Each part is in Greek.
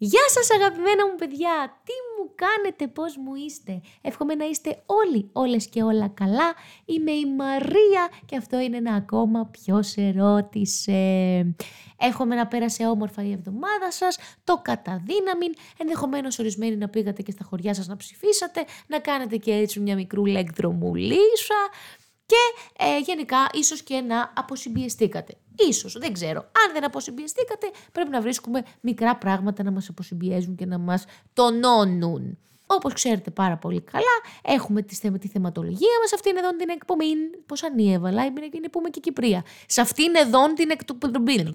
Γεια σας αγαπημένα μου παιδιά, τι μου κάνετε, πώς μου είστε; Εύχομαι να είστε όλοι, όλες και όλα καλά. Είμαι η Μαρία και αυτό είναι ένα ακόμα ποιο σε ρώτησε. Εύχομαι να πέρασε όμορφα η εβδομάδα σας, το καταδύναμιν, ενδεχομένως ορισμένοι να πήγατε και στα χωριά σας να ψηφίσατε, να κάνετε και έτσι μια μικρούλα εκδρομουλίσα και ε, γενικά ίσως και να αποσυμπιεστήκατε. Ίσως, δεν ξέρω. Αν δεν αποσυμπιεστήκατε, πρέπει να βρίσκουμε μικρά πράγματα να μας αποσυμπιέζουν και να μας τονώνουν. Όπως ξέρετε πάρα πολύ καλά, έχουμε τη, τη θεματολογία μας, αυτήν εδώ την εκπομπή, πώς ανίεβαλα, είναι πούμε και Κυπρία. Σε αυτήν εδώ την εκπομπή.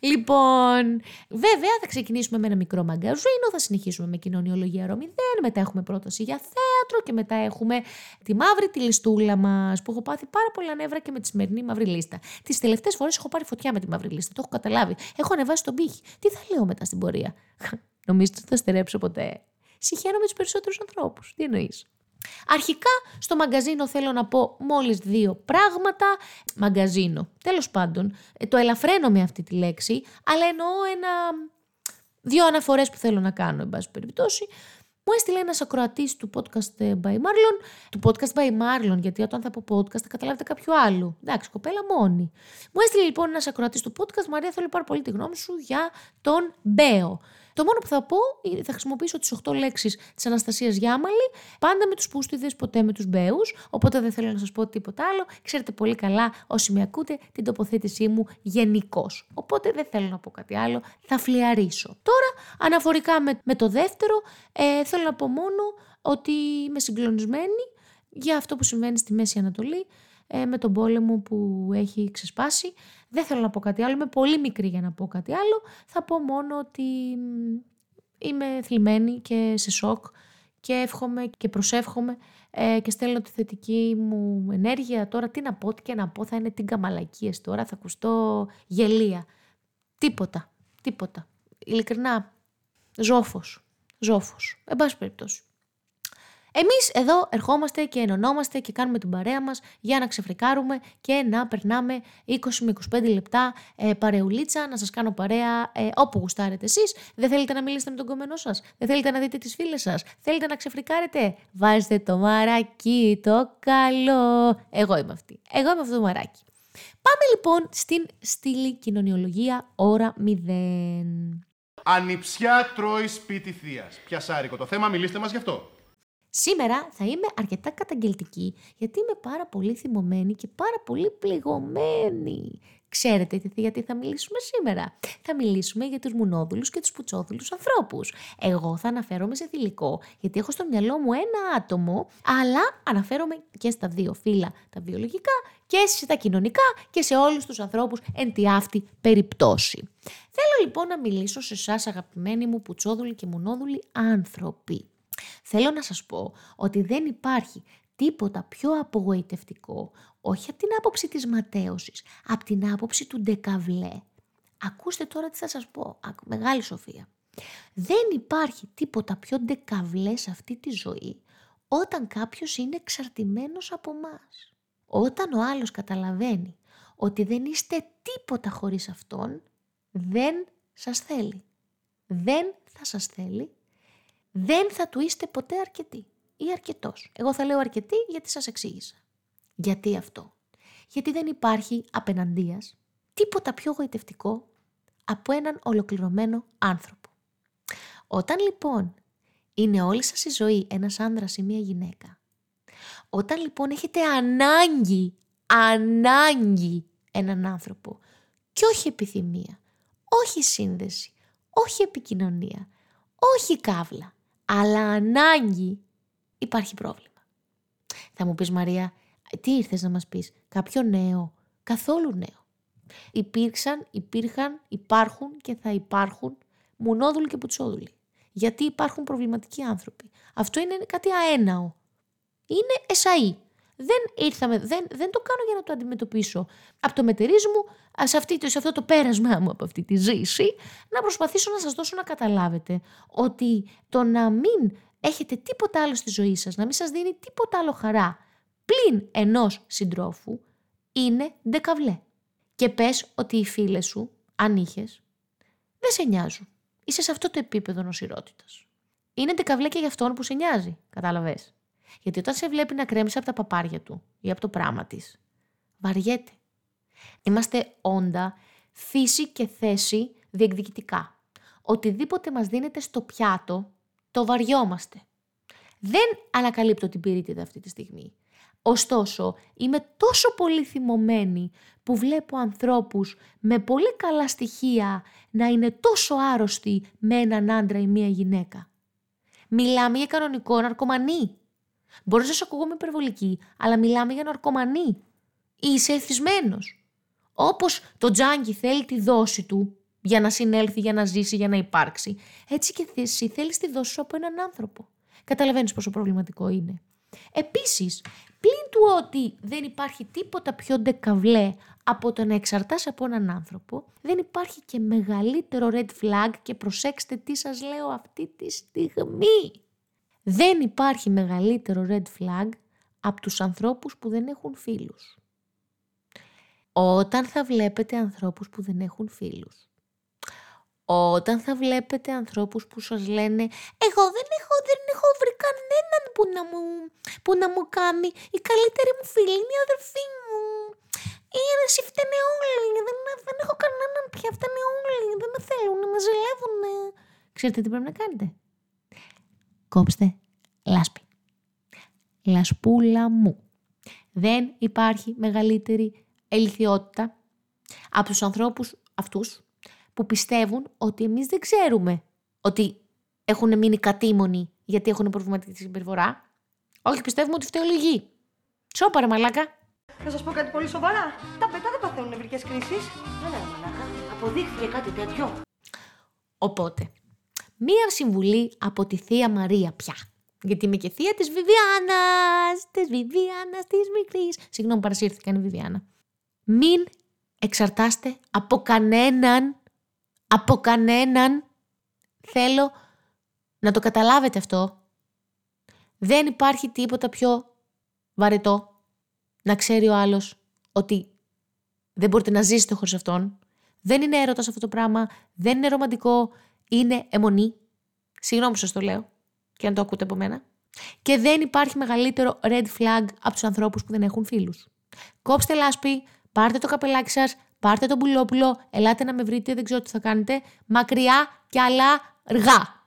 Λοιπόν, βέβαια θα ξεκινήσουμε με ένα μικρό μαγκαζίνο, θα συνεχίσουμε με κοινωνιολογία ρο 0, μετά έχουμε πρόταση για θέατρο και μετά έχουμε τη μαύρη τη λιστούλα μας, που έχω πάθει πάρα πολλά νεύρα και με τη σημερινή μαύρη λίστα. Τις τελευταίες φορές έχω πάρει φωτιά με τη μαύρη λίστα, το έχω καταλάβει. Έχω ανεβάσει τον πύχη. Τι θα λέω μετά στην πορεία; Νομίζω ότι θα στερέψω ποτέ συγχαίρομαι τους περισσότερους ανθρώπους. Τι εννοείς; Αρχικά στο μαγκαζίνο θέλω να πω μόλις δύο πράγματα. Μαγκαζίνο. Τέλος πάντων, ε, το ελαφραίνω με αυτή τη λέξη, αλλά εννοώ ένα... δύο αναφορές που θέλω να κάνω, εν πάση περιπτώσει. Μου έστειλε ένας ακροατής του podcast ε, by Marlon, του podcast by Marlon, γιατί όταν θα πω podcast θα καταλάβετε κάποιο άλλο. Εντάξει, κοπέλα μόνη. Μου έστειλε λοιπόν ένας ακροατής του podcast, Μαρία, θέλω πάρα πολύ τη γνώμη σου για τον Μπέο. Το μόνο που θα πω, θα χρησιμοποιήσω τις 8 λέξεις της Αναστασίας Γιάμαλη, πάντα με τους πούστιδες, ποτέ με τους μπέους. Οπότε δεν θέλω να σας πω τίποτα άλλο. Ξέρετε πολύ καλά, όσοι με ακούτε, την τοποθέτησή μου γενικώς. Οπότε δεν θέλω να πω κάτι άλλο. Θα φλιαρίσω. Τώρα, αναφορικά με, με το δεύτερο, ε, θέλω να πω μόνο ότι είμαι συγκλονισμένη για αυτό που συμβαίνει στη Μέση Ανατολή ε, με τον πόλεμο που έχει ξεσπάσει. Δεν θέλω να πω κάτι άλλο, είμαι πολύ μικρή για να πω κάτι άλλο. Θα πω μόνο ότι είμαι θλιμμένη και σε σοκ και εύχομαι και προσεύχομαι ε, και στέλνω τη θετική μου ενέργεια. Τώρα τι να πω, τι και να πω, θα είναι την καμαλακίες τώρα, θα ακουστώ γελία. Τίποτα, τίποτα. Ειλικρινά, ζόφος, ζόφος. Εν πάση περιπτώσει. Εμείς εδώ ερχόμαστε και ενωνόμαστε και κάνουμε την παρέα μας για να ξεφρικάρουμε και να περνάμε 20 με 25 λεπτά ε, παρεουλίτσα, να σας κάνω παρέα ε, όπου γουστάρετε εσείς. Δεν θέλετε να μιλήσετε με τον κομμένο σας, δεν θέλετε να δείτε τις φίλες σας, θέλετε να ξεφρικάρετε. Βάζετε το μαράκι το καλό. Εγώ είμαι αυτή. Εγώ είμαι αυτό το μαράκι. Πάμε λοιπόν στην στήλη κοινωνιολογία ώρα 0. Ανιψιά τρώει σπίτι θεία. Πιασάρικο το θέμα, μιλήστε μας γι' αυτό. Σήμερα θα είμαι αρκετά καταγγελτική γιατί είμαι πάρα πολύ θυμωμένη και πάρα πολύ πληγωμένη. Ξέρετε γιατί θα μιλήσουμε σήμερα; Θα μιλήσουμε για τους μουνόδουλους και τους πουτσόδουλους ανθρώπους. Εγώ θα αναφέρομαι σε θηλυκό γιατί έχω στο μυαλό μου ένα άτομο, αλλά αναφέρομαι και στα δύο φύλλα τα βιολογικά και στα κοινωνικά και σε όλους τους ανθρώπους εν τη αυτή περιπτώσει. Θέλω λοιπόν να μιλήσω σε εσάς αγαπημένοι μου πουτσόδουλοι και μουνόδουλοι άνθρωποι. Θέλω να σας πω ότι δεν υπάρχει τίποτα πιο απογοητευτικό, όχι από την άποψη της ματέωσης, από την άποψη του ντεκαβλέ. Ακούστε τώρα τι θα σας πω, μεγάλη σοφία. Δεν υπάρχει τίποτα πιο ντεκαβλέ σε αυτή τη ζωή όταν κάποιος είναι εξαρτημένος από μας. Όταν ο άλλος καταλαβαίνει ότι δεν είστε τίποτα χωρίς αυτόν, δεν σας θέλει. Δεν θα σας θέλει δεν θα του είστε ποτέ αρκετοί ή αρκετός. Εγώ θα λέω αρκετοί γιατί σας εξήγησα. Γιατί αυτό; Γιατί δεν υπάρχει απέναντίας τίποτα πιο γοητευτικό από έναν ολοκληρωμένο άνθρωπο. Όταν λοιπόν είναι όλη σας η ζωή ένας άνδρας ή μία γυναίκα, όταν λοιπόν έχετε ανάγκη, ανάγκη έναν άνθρωπο και όχι επιθυμία, όχι σύνδεση, όχι επικοινωνία, όχι κάβλα, αλλά ανάγκη υπάρχει πρόβλημα. Θα μου πεις Μαρία, τι ήρθες να μας πεις, κάποιο νέο, καθόλου νέο. Υπήρξαν, υπήρχαν, υπάρχουν και θα υπάρχουν μονόδουλοι και πουτσόδουλοι. Γιατί υπάρχουν προβληματικοί άνθρωποι. Αυτό είναι κάτι αέναο. Είναι εσαΐ. Δεν, ήρθαμε, δεν, δεν το κάνω για να το αντιμετωπίσω. Από το μετερίζ μου, σε, αυτή, σε αυτό το πέρασμά μου από αυτή τη ζήση, να προσπαθήσω να σας δώσω να καταλάβετε ότι το να μην έχετε τίποτα άλλο στη ζωή σας, να μην σας δίνει τίποτα άλλο χαρά, πλην ενός συντρόφου, είναι ντεκαβλέ. Και πες ότι οι φίλες σου, αν είχες, δεν σε νοιάζουν. είσαι σε αυτό το επίπεδο νοσηρότητας. Είναι ντεκαβλέκια για αυτόν που σε νοιάζει, κατάλαβε. Γιατί όταν σε βλέπει να κρέμει από τα παπάρια του ή από το πράμα της, βαριέται. Είμαστε όντα, φύση και θέση διεκδικητικά. Οτιδήποτε μας δίνεται στο πιάτο, το βαριόμαστε. Δεν ανακαλύπτω την πυρίτιδα αυτή τη στιγμή. Ωστόσο, είμαι τόσο πολύ θυμωμένη που βλέπω ανθρώπους με πολύ καλά στοιχεία να είναι τόσο άρρωστοι με έναν άντρα ή μία γυναίκα. Μιλάμε για κανονικό ναρκωμανί. Μπορείς να σου ακούγομαι υπερβολική, αλλά μιλάμε για ναρκωμανί. Είσαι εθισμένος. Όπως το τζάγκι θέλει τη δόση του για να συνέλθει, για να ζήσει, για να υπάρξει, έτσι και εσύ θέλεις τη δόση σου από έναν άνθρωπο. Καταλαβαίνεις πόσο προβληματικό είναι. Επίσης, πλην του ότι δεν υπάρχει τίποτα πιο ντεκαβλέ από το να εξαρτάσαι από έναν άνθρωπο, δεν υπάρχει και μεγαλύτερο red flag και προσέξτε τι σας λέω αυτή τη στιγμή. Δεν υπάρχει μεγαλύτερο red flag από τους ανθρώπους που δεν έχουν φίλους. Όταν θα βλέπετε ανθρώπους που δεν έχουν φίλους, όταν θα βλέπετε ανθρώπους που σας λένε «Εγώ δεν έχω, δεν έχω βρει κανέναν που να μου, που να μου κάνει, η καλύτερη μου φίλη είναι η αδερφή μου». Ή εσύ φταίνε όλοι, δεν, δεν έχω κανέναν πια, φταίνε όλοι, δεν με θέλουν, με ζηλεύουν. Ξέρετε τι πρέπει να κάνετε; Κόψτε λάσπη. Λασπούλα μου. Δεν υπάρχει μεγαλύτερη ελιθιότητα από τους ανθρώπους αυτούς που πιστεύουν ότι εμείς δεν ξέρουμε ότι έχουν μείνει κατήμονοι γιατί έχουν προβληματική συμπεριφορά. Όχι, πιστεύουμε ότι φταίει ο λυγή. Σώπα μαλάκα. Να σας πω κάτι πολύ σοβαρά. Τα πετά δεν παθαίνουν νευρικές κρίσεις. Έλα, μαλάκα. Αποδείχθηκε κάτι τέτοιο. Οπότε, μία συμβουλή από τη Θεία Μαρία πια. Γιατί είμαι και θεία της Βιβιάνας, της Βιβιάνας, της μικρής. Συγγνώμη, παρασύρθηκαν η Βιβιάνα. Μην εξαρτάστε από κανέναν από κανέναν. Θέλω να το καταλάβετε αυτό. Δεν υπάρχει τίποτα πιο βαρετό να ξέρει ο άλλος ότι δεν μπορείτε να ζήσετε χωρίς αυτόν. Δεν είναι έρωτας αυτό το πράγμα, δεν είναι ρομαντικό, είναι αιμονή. Συγγνώμη που σας το λέω και αν το ακούτε από μένα. Και δεν υπάρχει μεγαλύτερο red flag από τους ανθρώπους που δεν έχουν φίλους. Κόψτε λάσπη, πάρτε το καπελάκι σας, πάρτε τον πουλόπουλο, ελάτε να με βρείτε, δεν ξέρω τι θα κάνετε, μακριά και αλλά ργά.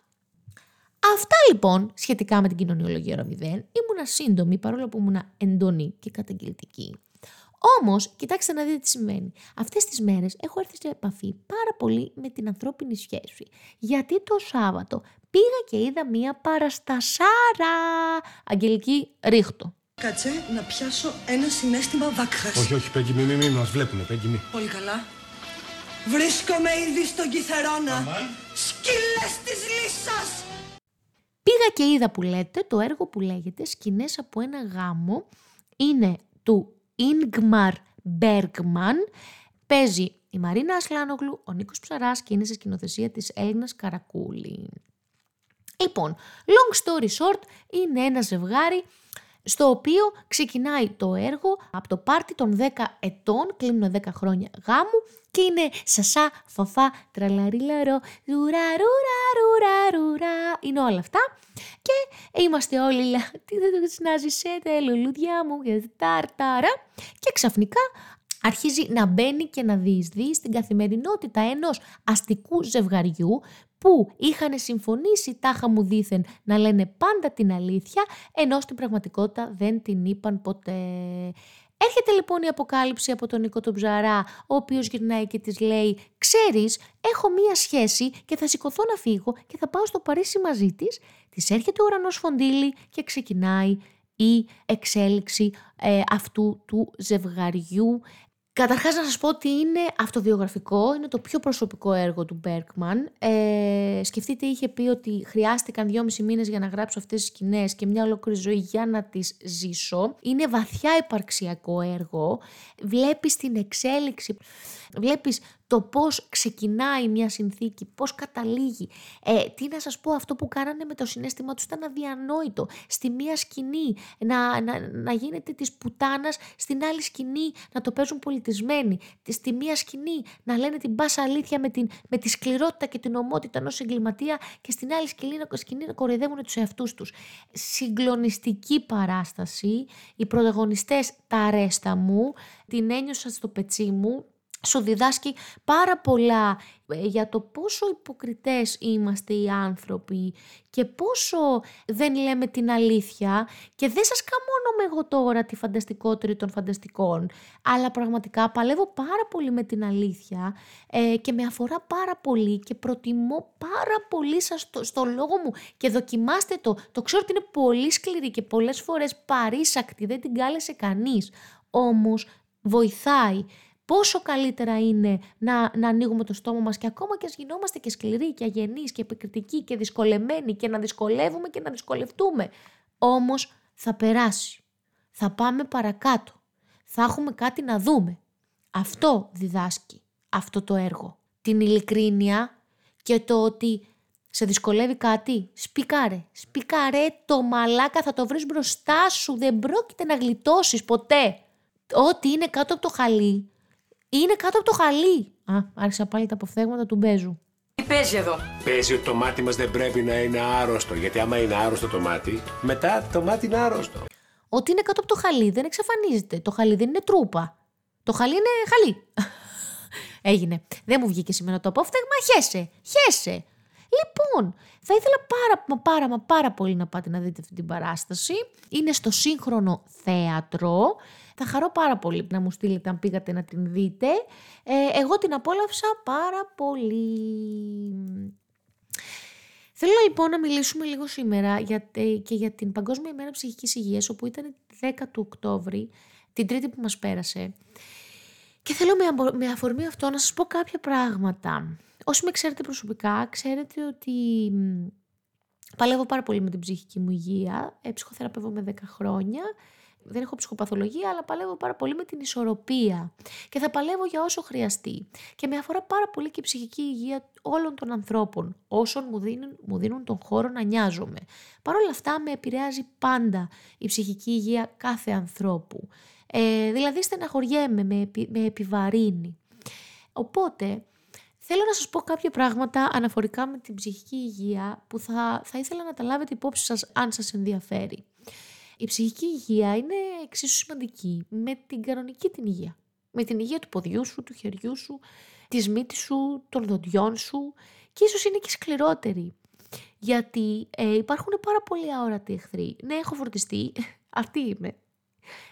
Αυτά λοιπόν σχετικά με την κοινωνιολογία ρωμιδέν. Ήμουνα σύντομη παρόλο που ήμουνα εντονή και καταγγελτική. Όμως, κοιτάξτε να δείτε τι σημαίνει. Αυτές τις μέρες έχω έρθει σε επαφή πάρα πολύ με την ανθρώπινη σχέση. Γιατί το Σάββατο πήγα και είδα μία παραστασάρα. Αγγελική ρίχτο. Κάτσε να πιάσω ένα συνέστημα βάκχας. Όχι, όχι, Πέγγι, μη, μη, μη, μας βλέπουνε, Πέγγι, μη. Πολύ καλά. Βρίσκομαι ήδη στον Κιθερόνα. Σκύλες της λύσας. Πήγα και είδα που λέτε το έργο που λέγεται «Σκηνές από ένα γάμο». Είναι του Ingmar Bergman. Παίζει η Μαρίνα Ασλάνογλου, ο Νίκος Ψαράς και είναι σε σκηνοθεσία της Έλληνας Καρακούλη. Λοιπόν, long story short, είναι ένα ζευγάρι στο οποίο ξεκινάει το έργο από το πάρτι των 10 ετών, κλείνουν 10 χρόνια γάμου και είναι σασά, φαφά, τραλαρίλαρο, ρουρά, ρουρά, ρουρά, ρουρά, είναι όλα αυτά και είμαστε όλοι, τι δεν το συνάζησε, λουλούδια μου, και τάρταρα και ξαφνικά αρχίζει να μπαίνει και να διεισδύει στην καθημερινότητα ενός αστικού ζευγαριού που είχαν συμφωνήσει τάχα μου δήθεν να λένε πάντα την αλήθεια, ενώ στην πραγματικότητα δεν την είπαν ποτέ. Έρχεται λοιπόν η αποκάλυψη από τον Νίκο τον Ψαρά, ο οποίος γυρνάει και της λέει «Ξέρεις, έχω μία σχέση και θα σηκωθώ να φύγω και θα πάω στο Παρίσι μαζί της». Της έρχεται ο ουρανός φοντίλη και ξεκινάει η εξέλιξη ε, αυτού του ζευγαριού Καταρχάς να σας πω ότι είναι αυτοβιογραφικό, είναι το πιο προσωπικό έργο του Μπέρκμαν. Ε, σκεφτείτε είχε πει ότι χρειάστηκαν δυόμισι μήνες για να γράψω αυτές τις σκηνές και μια ολόκληρη ζωή για να τις ζήσω. Είναι βαθιά υπαρξιακό έργο, βλέπεις την εξέλιξη, βλέπεις το πώς ξεκινάει μια συνθήκη, πώς καταλήγει. Ε, τι να σας πω, αυτό που κάνανε με το συνέστημα τους ήταν αδιανόητο. Στη μία σκηνή να, να, να γίνεται της πουτάνας, στην άλλη σκηνή να το παίζουν πολιτισμένοι. Στη μία σκηνή να λένε την μπάσα αλήθεια με, την, με τη σκληρότητα και την ομότητα ενός εγκληματία και στην άλλη σκηνή, σκηνή να κοροϊδεύουν τους εαυτούς τους. Συγκλονιστική παράσταση, οι πρωταγωνιστές τα αρέστα μου, την ένιωσα στο πετσί μου, σου διδάσκει πάρα πολλά ε, για το πόσο υποκριτές είμαστε οι άνθρωποι και πόσο δεν λέμε την αλήθεια. Και δεν σας καμώνομαι εγώ τώρα τη φανταστικότερη των φανταστικών αλλά πραγματικά παλεύω πάρα πολύ με την αλήθεια ε, και με αφορά πάρα πολύ και προτιμώ πάρα πολύ σας στο, στο λόγο μου. Και δοκιμάστε το, το ξέρω ότι είναι πολύ σκληρή και πολλές φορές παρήσακτη, δεν την κάλεσε κανείς όμως βοηθάει πόσο καλύτερα είναι να, να ανοίγουμε το στόμα μας και ακόμα και ας γινόμαστε και σκληροί και αγενείς και επικριτικοί και δυσκολεμένοι και να δυσκολεύουμε και να δυσκολευτούμε. Όμως θα περάσει. Θα πάμε παρακάτω. Θα έχουμε κάτι να δούμε. Αυτό διδάσκει αυτό το έργο. Την ειλικρίνεια και το ότι σε δυσκολεύει κάτι. Σπικάρε. Σπικάρε το μαλάκα θα το βρεις μπροστά σου. Δεν πρόκειται να γλιτώσεις ποτέ. Ό,τι είναι κάτω από το χαλί είναι κάτω από το χαλί. Α, άρχισα πάλι τα αποφθέγματα του Μπέζου. Τι παίζει εδώ; Παίζει ότι το μάτι μας δεν πρέπει να είναι άρρωστο. Γιατί άμα είναι άρρωστο το μάτι, μετά το μάτι είναι άρρωστο. Ότι είναι κάτω από το χαλί δεν εξαφανίζεται. Το χαλί δεν είναι τρούπα. Το χαλί είναι χαλί. Έγινε. Δεν μου βγήκε σήμερα το απόφθεγμα. Χέσε. Χέσε. Λοιπόν, θα ήθελα πάρα, μα πάρα, μα πάρα πολύ να πάτε να δείτε αυτή την παράσταση. Είναι στο σύγχρονο θέατρο. Θα χαρώ πάρα πολύ να μου στείλετε αν πήγατε να την δείτε. Ε, εγώ την απόλαυσα πάρα πολύ. Θέλω λοιπόν να μιλήσουμε λίγο σήμερα για, ε, και για την Παγκόσμια ημέρα ψυχικής υγείας, όπου ήταν 10 του Οκτώβρη, την τρίτη που μας πέρασε. Και θέλω με, με αφορμή αυτό να σας πω κάποια πράγματα. Όσοι με ξέρετε προσωπικά, ξέρετε ότι παλεύω πάρα πολύ με την ψυχική μου υγεία. Ε, ψυχοθεραπεύω με 10 χρόνια δεν έχω ψυχοπαθολογία, αλλά παλεύω πάρα πολύ με την ισορροπία. Και θα παλεύω για όσο χρειαστεί. Και με αφορά πάρα πολύ και η ψυχική υγεία όλων των ανθρώπων, όσων μου δίνουν, μου δίνουν τον χώρο να νοιάζομαι. Παρ' όλα αυτά με επηρεάζει πάντα η ψυχική υγεία κάθε ανθρώπου. Ε, δηλαδή στεναχωριέμαι, με, με επιβαρύνει. Οπότε Θέλω να σας πω κάποια πράγματα αναφορικά με την ψυχική υγεία που θα, θα ήθελα να τα λάβετε υπόψη σας αν σας ενδιαφέρει. Η ψυχική υγεία είναι εξίσου σημαντική με την κανονική την υγεία. Με την υγεία του ποδιού σου, του χεριού σου, της μύτης σου, των δοντιών σου και ίσως είναι και σκληρότερη. Γιατί ε, υπάρχουν πάρα πολλοί αόρατοι εχθροί. Ναι, έχω φορτιστεί. Αυτή είμαι.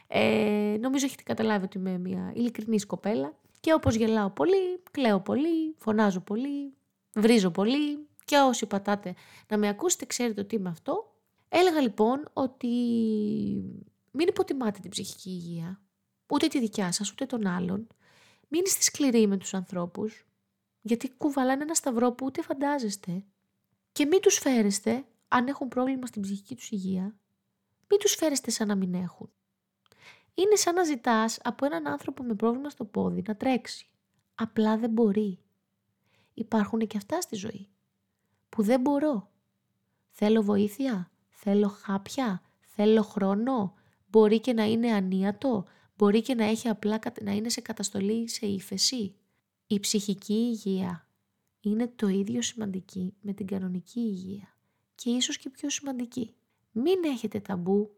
Ε, νομίζω έχετε καταλάβει ότι είμαι μια ειλικρινής κοπέλα. Και όπως γελάω πολύ, κλαίω πολύ, φωνάζω πολύ, βρίζω πολύ. Και όσοι πατάτε να με ακούσετε, ξέρετε ότι είμαι αυτό. Έλεγα λοιπόν ότι μην υποτιμάτε την ψυχική υγεία, ούτε τη δικιά σας, ούτε των άλλων. Μην είστε σκληροί με τους ανθρώπους, γιατί κουβαλάνε ένα σταυρό που ούτε φαντάζεστε. Και μην τους φέρεστε, αν έχουν πρόβλημα στην ψυχική τους υγεία, μην τους φέρεστε σαν να μην έχουν. Είναι σαν να ζητάς από έναν άνθρωπο με πρόβλημα στο πόδι να τρέξει. Απλά δεν μπορεί. Υπάρχουν και αυτά στη ζωή. Που δεν μπορώ. Θέλω βοήθεια. Θέλω χάπια, θέλω χρόνο, μπορεί και να είναι ανίατο, μπορεί και να έχει απλά να είναι σε καταστολή σε ύφεση. Η ψυχική υγεία είναι το ίδιο σημαντική με την κανονική υγεία και ίσως και πιο σημαντική. Μην έχετε ταμπού,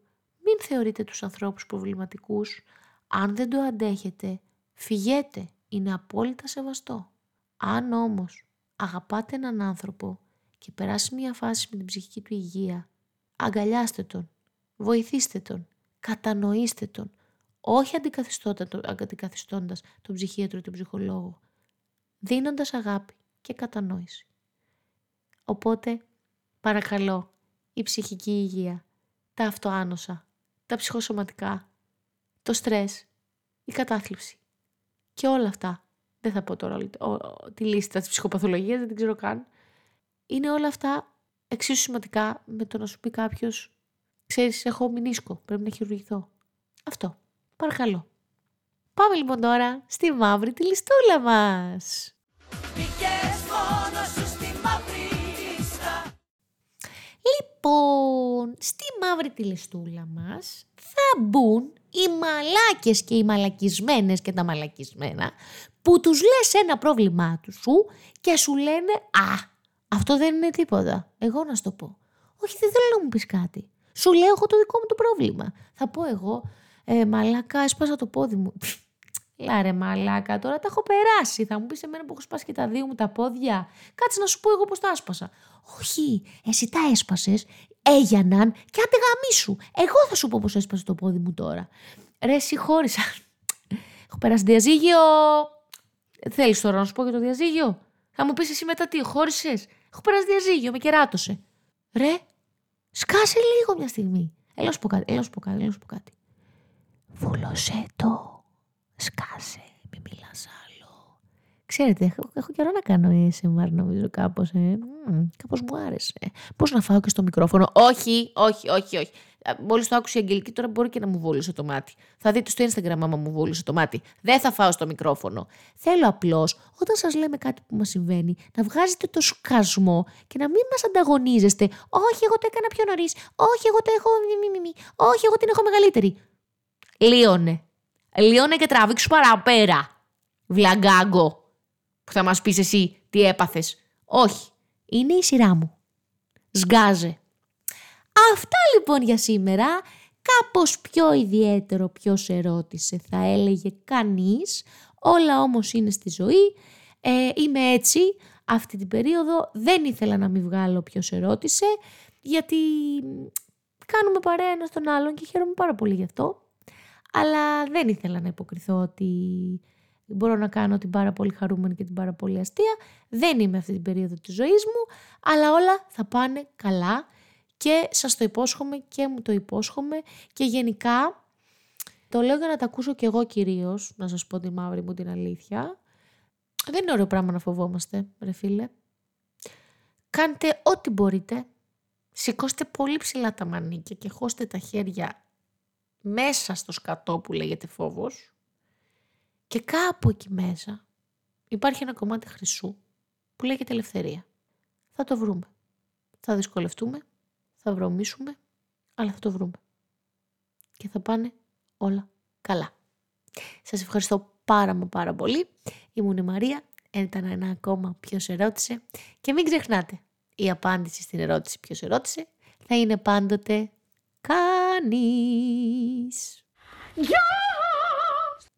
μην θεωρείτε τους ανθρώπους προβληματικούς. Αν δεν το αντέχετε, φυγέτε, είναι απόλυτα σεβαστό. Αν όμως αγαπάτε έναν άνθρωπο και περάσει μια φάση με την ψυχική του υγεία αγκαλιάστε τον, βοηθήστε τον, κατανοήστε τον, όχι αντικαθιστώντας τον ψυχίατρο ή τον ψυχολόγο, δίνοντας αγάπη και κατανόηση. Οπότε, παρακαλώ, η ψυχική υγεία, τα αυτοάνοσα, τα ψυχοσωματικά, το στρες, η κατάθλιψη και όλα αυτά. Δεν θα πω τώρα τη λίστα της ψυχοπαθολογίας, δεν την ξέρω καν. Είναι όλα αυτά εξίσου σημαντικά με το να σου πει κάποιος, ξέρεις, έχω μηνίσκο, πρέπει να χειρουργηθώ. Αυτό. Παρακαλώ. Πάμε λοιπόν τώρα στη μαύρη τη λιστούλα μας. Λοιπόν, στη μαύρη τη λιστούλα μας θα μπουν οι μαλάκες και οι μαλακισμένες και τα μαλακισμένα που τους λες ένα πρόβλημά τους σου και σου λένε «Α, αυτό δεν είναι τίποτα, εγώ να σου το πω». Όχι, δεν θέλω να μου πεις κάτι. Σου λέω εγώ το δικό μου το πρόβλημα. Θα πω εγώ, ε, μαλάκα, έσπασα το πόδι μου. Λάρε μαλάκα, τώρα τα έχω περάσει. Θα μου πεις εμένα που έχω σπάσει και τα δύο μου τα πόδια. Κάτσε να σου πω εγώ πώς τα άσπασα. Όχι, εσύ τα έσπασες, έγιναν και άντε γαμίσου. Εγώ θα σου πω πώς έσπασε το πόδι μου τώρα. Ρε, συγχώρησα. έχω περάσει διαζύγιο. Θέλεις τώρα να σου πω για το διαζύγιο; Θα μου πεις εσύ μετά τι, χώρισες; Έχω περάσει διαζύγιο, με κεράτωσε. Ρε, σκάσε λίγο μια στιγμή. Έλα σου πω κάτι, έλα σου πω κάτι, έλα σου πω κάτι. Βούλωσέ το. Σκάσε, μην μιλάς άλλο. Ξέρετε, έχω, έχω καιρό να κάνω ASMR νομίζω κάπως. Ε. Μ, κάπως μου άρεσε. Πώς να φάω και στο μικρόφωνο; Όχι, όχι, όχι, όχι. Μόλις το άκουσε η Αγγελική, τώρα μπορεί και να μου βόλισε το μάτι. Θα δείτε στο Instagram άμα μου βόλισε το μάτι. Δεν θα φάω στο μικρόφωνο. Θέλω απλώς, όταν σας λέμε κάτι που μας συμβαίνει, να βγάζετε το σκασμό και να μην μας ανταγωνίζεστε. Όχι, εγώ το έκανα πιο νωρίς. Όχι, εγώ το έχω. Μη, μη, μη. Όχι, εγώ την έχω μεγαλύτερη. Λίωνε. Λίωνε και τραβήξου παραπέρα. Βλαγκάγκο. Που θα μας πεις εσύ τι έπαθες. Όχι. Είναι η σειρά μου. Σγκάζε. Αυτά λοιπόν για σήμερα. Κάπως πιο ιδιαίτερο ποιος ερώτησε θα έλεγε κανείς. Όλα όμως είναι στη ζωή. Ε, είμαι έτσι αυτή την περίοδο. Δεν ήθελα να μην βγάλω ποιος ερώτησε. Γιατί κάνουμε παρέα ένας στον άλλον και χαίρομαι πάρα πολύ γι' αυτό αλλά δεν ήθελα να υποκριθώ ότι μπορώ να κάνω την πάρα πολύ χαρούμενη και την πάρα πολύ αστεία. Δεν είμαι αυτή την περίοδο της ζωής μου, αλλά όλα θα πάνε καλά και σας το υπόσχομαι και μου το υπόσχομαι και γενικά το λέω για να τα ακούσω κι εγώ κυρίως, να σας πω τη μαύρη μου την αλήθεια. Δεν είναι ωραίο πράγμα να φοβόμαστε, ρε φίλε. Κάντε ό,τι μπορείτε. Σηκώστε πολύ ψηλά τα μανίκια και χώστε τα χέρια μέσα στο σκατό που λέγεται φόβος και κάπου εκεί μέσα υπάρχει ένα κομμάτι χρυσού που λέγεται ελευθερία. Θα το βρούμε. Θα δυσκολευτούμε, θα βρωμίσουμε, αλλά θα το βρούμε. Και θα πάνε όλα καλά. Σας ευχαριστώ πάρα μα πάρα πολύ. Ήμουν η Μαρία, ήταν ένα ακόμα ποιος ερώτησε και μην ξεχνάτε, η απάντηση στην ερώτηση ποιος ερώτησε θα είναι πάντοτε κανείς. Γεια!